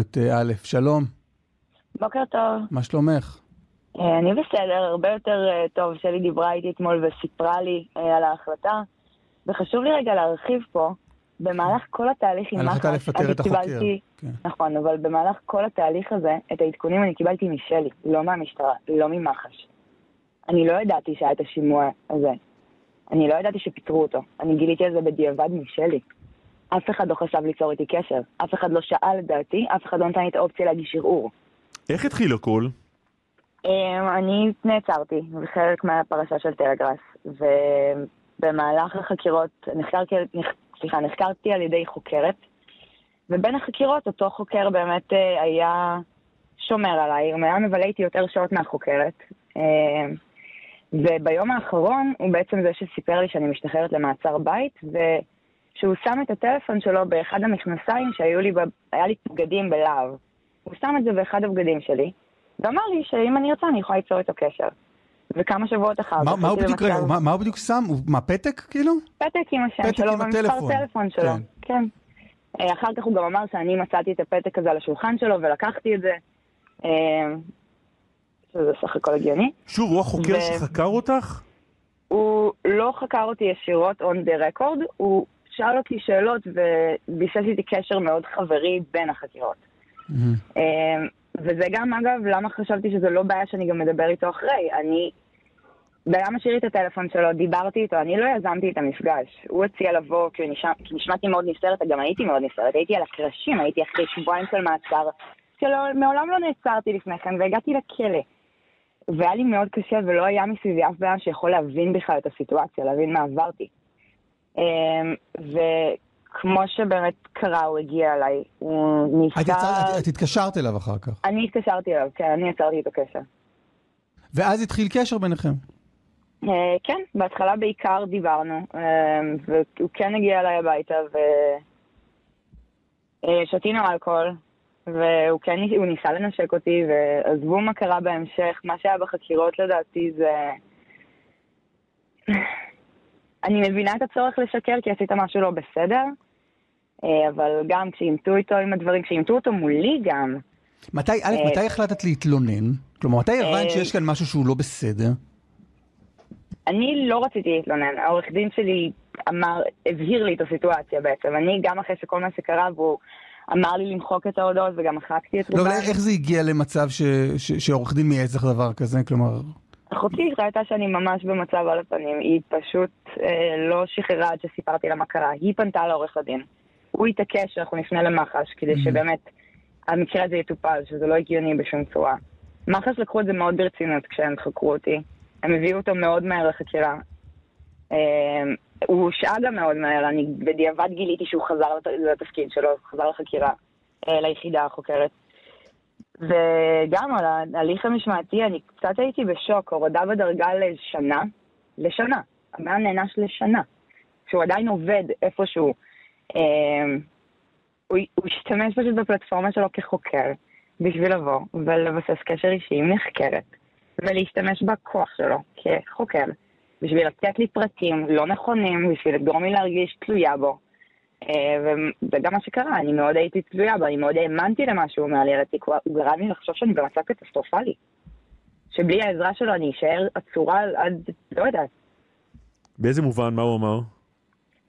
את אה, א', שלום, בוקר טוב. מה שלומך? אה, אני בסדר, הרבה יותר אה, טוב. שלי דיברה איתי אתמול וסיפרה לי על ההחלטה. וחשוב לי רגע להרחיב פה, במהלך כל התהליך עם מח"ש, אני. קיבלתי, כן. נכון, אבל במהלך כל התהליך הזה, את העדכונים אני קיבלתי משלי, לא מהמשטרה, לא ממח"ש. אני לא ידעתי שהיה את השימוע הזה. אני לא ידעתי שפיטרו אותו. אני גיליתי על זה בדיעבד משלי. אף אחד לא חשב ליצור איתי קשר. אף אחד לא שאל את דעתי, אף אחד לא נתן לי את האופציה להגיש ערעור. איך התחיל הכל? אמ, אני נעצרתי בחלק מהפרשה של טלגראס, ובמהלך החקירות נחקרתי, נח- סליחה, נחקרתי על ידי חוקרת, ובין החקירות אותו חוקר באמת אה, היה שומר עליי, הוא היה מבלה איתי יותר שעות מהחוקרת, אמ, וביום האחרון הוא בעצם זה שסיפר לי שאני משתחררת למעצר בית, ושהוא שם את הטלפון שלו באחד המכנסיים שהיו לי, ב- היה לי בגדים בלהב. הוא שם את זה באחד הבגדים שלי, ואמר לי שאם אני ארצה אני יכולה ליצור איתו קשר. וכמה שבועות אחר מה- כך מה הוא בדיוק, רגע, מה- מה הוא בדיוק שם? הוא- מה, פתק כאילו? פתק עם השם פתק שלו עם ומספר הטלפון. טלפון שלו. כן. כן. אה, אחר כך הוא גם אמר שאני מצאתי את הפתק הזה על השולחן שלו ולקחתי את זה. אה, שזה סך הכל הגיוני. שוב, הוא החוקר ו- שחקר אותך? הוא לא חקר אותי ישירות on the record, הוא שאל אותי שאלות וביסס איתי קשר מאוד חברי בין החקירות. מהמם. אה, וזה גם, אגב, למה חשבתי שזה לא בעיה שאני גם מדבר איתו אחרי. אני... אדם השאיר לי את הטלפון שלו, דיברתי איתו, אני לא יזמתי את המפגש. הוא הציע לבוא, כי, נשמע, כי נשמעתי מאוד נסערת, גם הייתי מאוד נסערת, הייתי על הקרשים, הייתי אחרי שבועיים של מעצר, שמעולם לא נעצרתי לפני כן, והגעתי לכלא. והיה לי מאוד קשה, ולא היה מסביבי אף בן שיכול להבין בכלל את הסיטואציה, להבין מה עברתי. אמ, וכמו שבאמת קרה, הוא הגיע אליי, הוא את ניסה... יצא- את- את התקשרת אליו אחר כך, אני התקשרתי אליו, כן, אני יצרתי איתו קשר. ואז התחיל קשר ביניכם. אה, כן, בהתחלה בעיקר דיברנו, אה, והוא כן הגיע אליי הביתה ושתינו אלכוהול, והוא כן הוא ניסה לנשק אותי, ועזבו מה קרה בהמשך, מה שהיה בחקירות לדעתי זה... אני מבינה את הצורך לשקר כי עשית משהו לא בסדר, אה, אבל גם כשאימתו איתו עם הדברים, כשאימתו אותו מולי גם, מתי, א', אה, מתי החלטת להתלונן? כלומר, מתי הבנת אה, שיש כאן משהו שהוא לא בסדר? אני לא רציתי להתלונן, העורך דין שלי אמר, הבהיר לי את הסיטואציה בעצם. אני, גם אחרי שכל מה שקרה, והוא אמר לי למחוק את ההודעות וגם מחקתי את לא, רובן. אבל איך זה הגיע למצב שעורך דין מייעץ לך דבר כזה? כלומר, אחותי ראתה שאני ממש במצב על הפנים, היא פשוט אה, לא שחררה עד שסיפרתי לה מה קרה. היא פנתה לעורך הדין. הוא התעקש שאנחנו נפנה למח"ש, כדי Mhm. שבאמת המקרה הזה יטופל, שזה לא הגיוני בשום צורה. מח"ש לקחו את זה מאוד ברצינות כשהם חקרו אותי. הם הביאו אותו מאוד מהר לחקירה. אה, הוא הושעה גם מאוד מהר, אני בדיעבד גיליתי שהוא חזר לת- לתפקיד שלו, חזר לחקירה, אה, ליחידה החוקרת. וגם על ההליך המשמעתי, אני קצת הייתי בשוק, הורדה בדרגה לשנה, לשנה. הבן נענש לשנה. שהוא עדיין עובד איפשהו. אה, הוא, הוא השתמש פשוט בפלטפורמה שלו כחוקר, בשביל לבוא ולבסס קשר אישי עם נחקרת, ולהשתמש בכוח שלו כחוקר, בשביל לתת לי פרטים לא נכונים, בשביל לגרום לי להרגיש תלויה בו. אה, וזה גם מה שקרה, אני מאוד הייתי תלויה בו, אני מאוד האמנתי למה שהוא אומר לי על התיק, הוא- גרם לי לחשוב שאני במצב קטסטרופלי. שבלי העזרה שלו אני אשאר עצורה עד, לא יודעת. באיזה מובן, מה הוא אמר?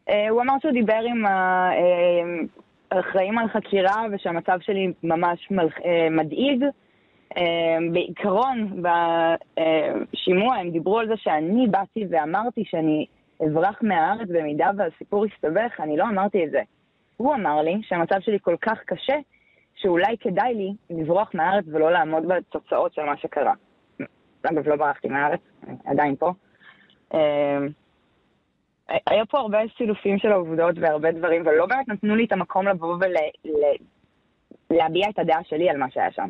אה, הוא אמר שהוא דיבר עם האחראים על חקירה ושהמצב שלי ממש אה, מדאיג. אה, בעיקרון, בשימוע הם דיברו על זה שאני באתי ואמרתי שאני אברח מהארץ במידה והסיפור יסתבך, אני לא אמרתי את זה. הוא אמר לי שהמצב שלי כל כך קשה, שאולי כדאי לי לברוח מהארץ ולא לעמוד בתוצאות של מה שקרה. אגב, לא ברחתי מהארץ, עדיין פה. אה, היה פה הרבה סילופים של העובדות והרבה דברים, ולא באמת נתנו לי את המקום לבוא ולהביע את הדעה שלי על מה שהיה שם.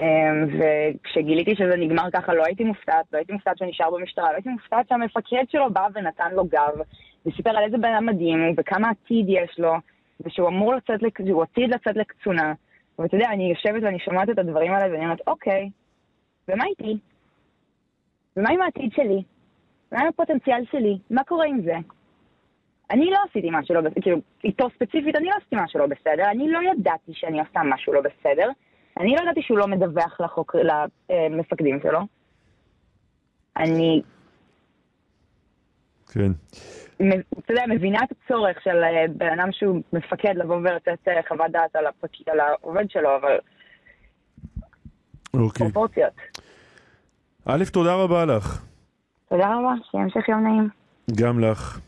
אמ, וכשגיליתי שזה נגמר ככה, לא הייתי מופתעת, לא הייתי מופתעת שהוא נשאר במשטרה, לא הייתי מופתעת שהמפקד שלו בא ונתן לו גב, וסיפר על איזה בן אדם מדהים הוא, וכמה עתיד יש לו, ושהוא אמור לצאת, שהוא עתיד לצאת לקצונה. ואתה יודע, אני יושבת ואני שומעת את הדברים האלה, ואני אומרת, אוקיי, ומה איתי? ומה עם העתיד שלי? מה עם הפוטנציאל שלי? מה קורה עם זה? אני לא עשיתי משהו לא בסדר, כאילו, איתו ספציפית אני לא עשיתי משהו לא בסדר, אני לא ידעתי שאני עושה משהו לא בסדר, אני לא ידעתי שהוא לא מדווח לחוק, למפקדים שלו. אני, כן. אתה יודע, מבינה את הצורך של אה, בן אדם שהוא מפקד לבוא ולתת אה, חוות דעת על, הפק... על העובד שלו, אבל אוקיי. פרופורציות. א', תודה רבה לך. תודה רבה, שיהיה המשך יום נעים. גם לך.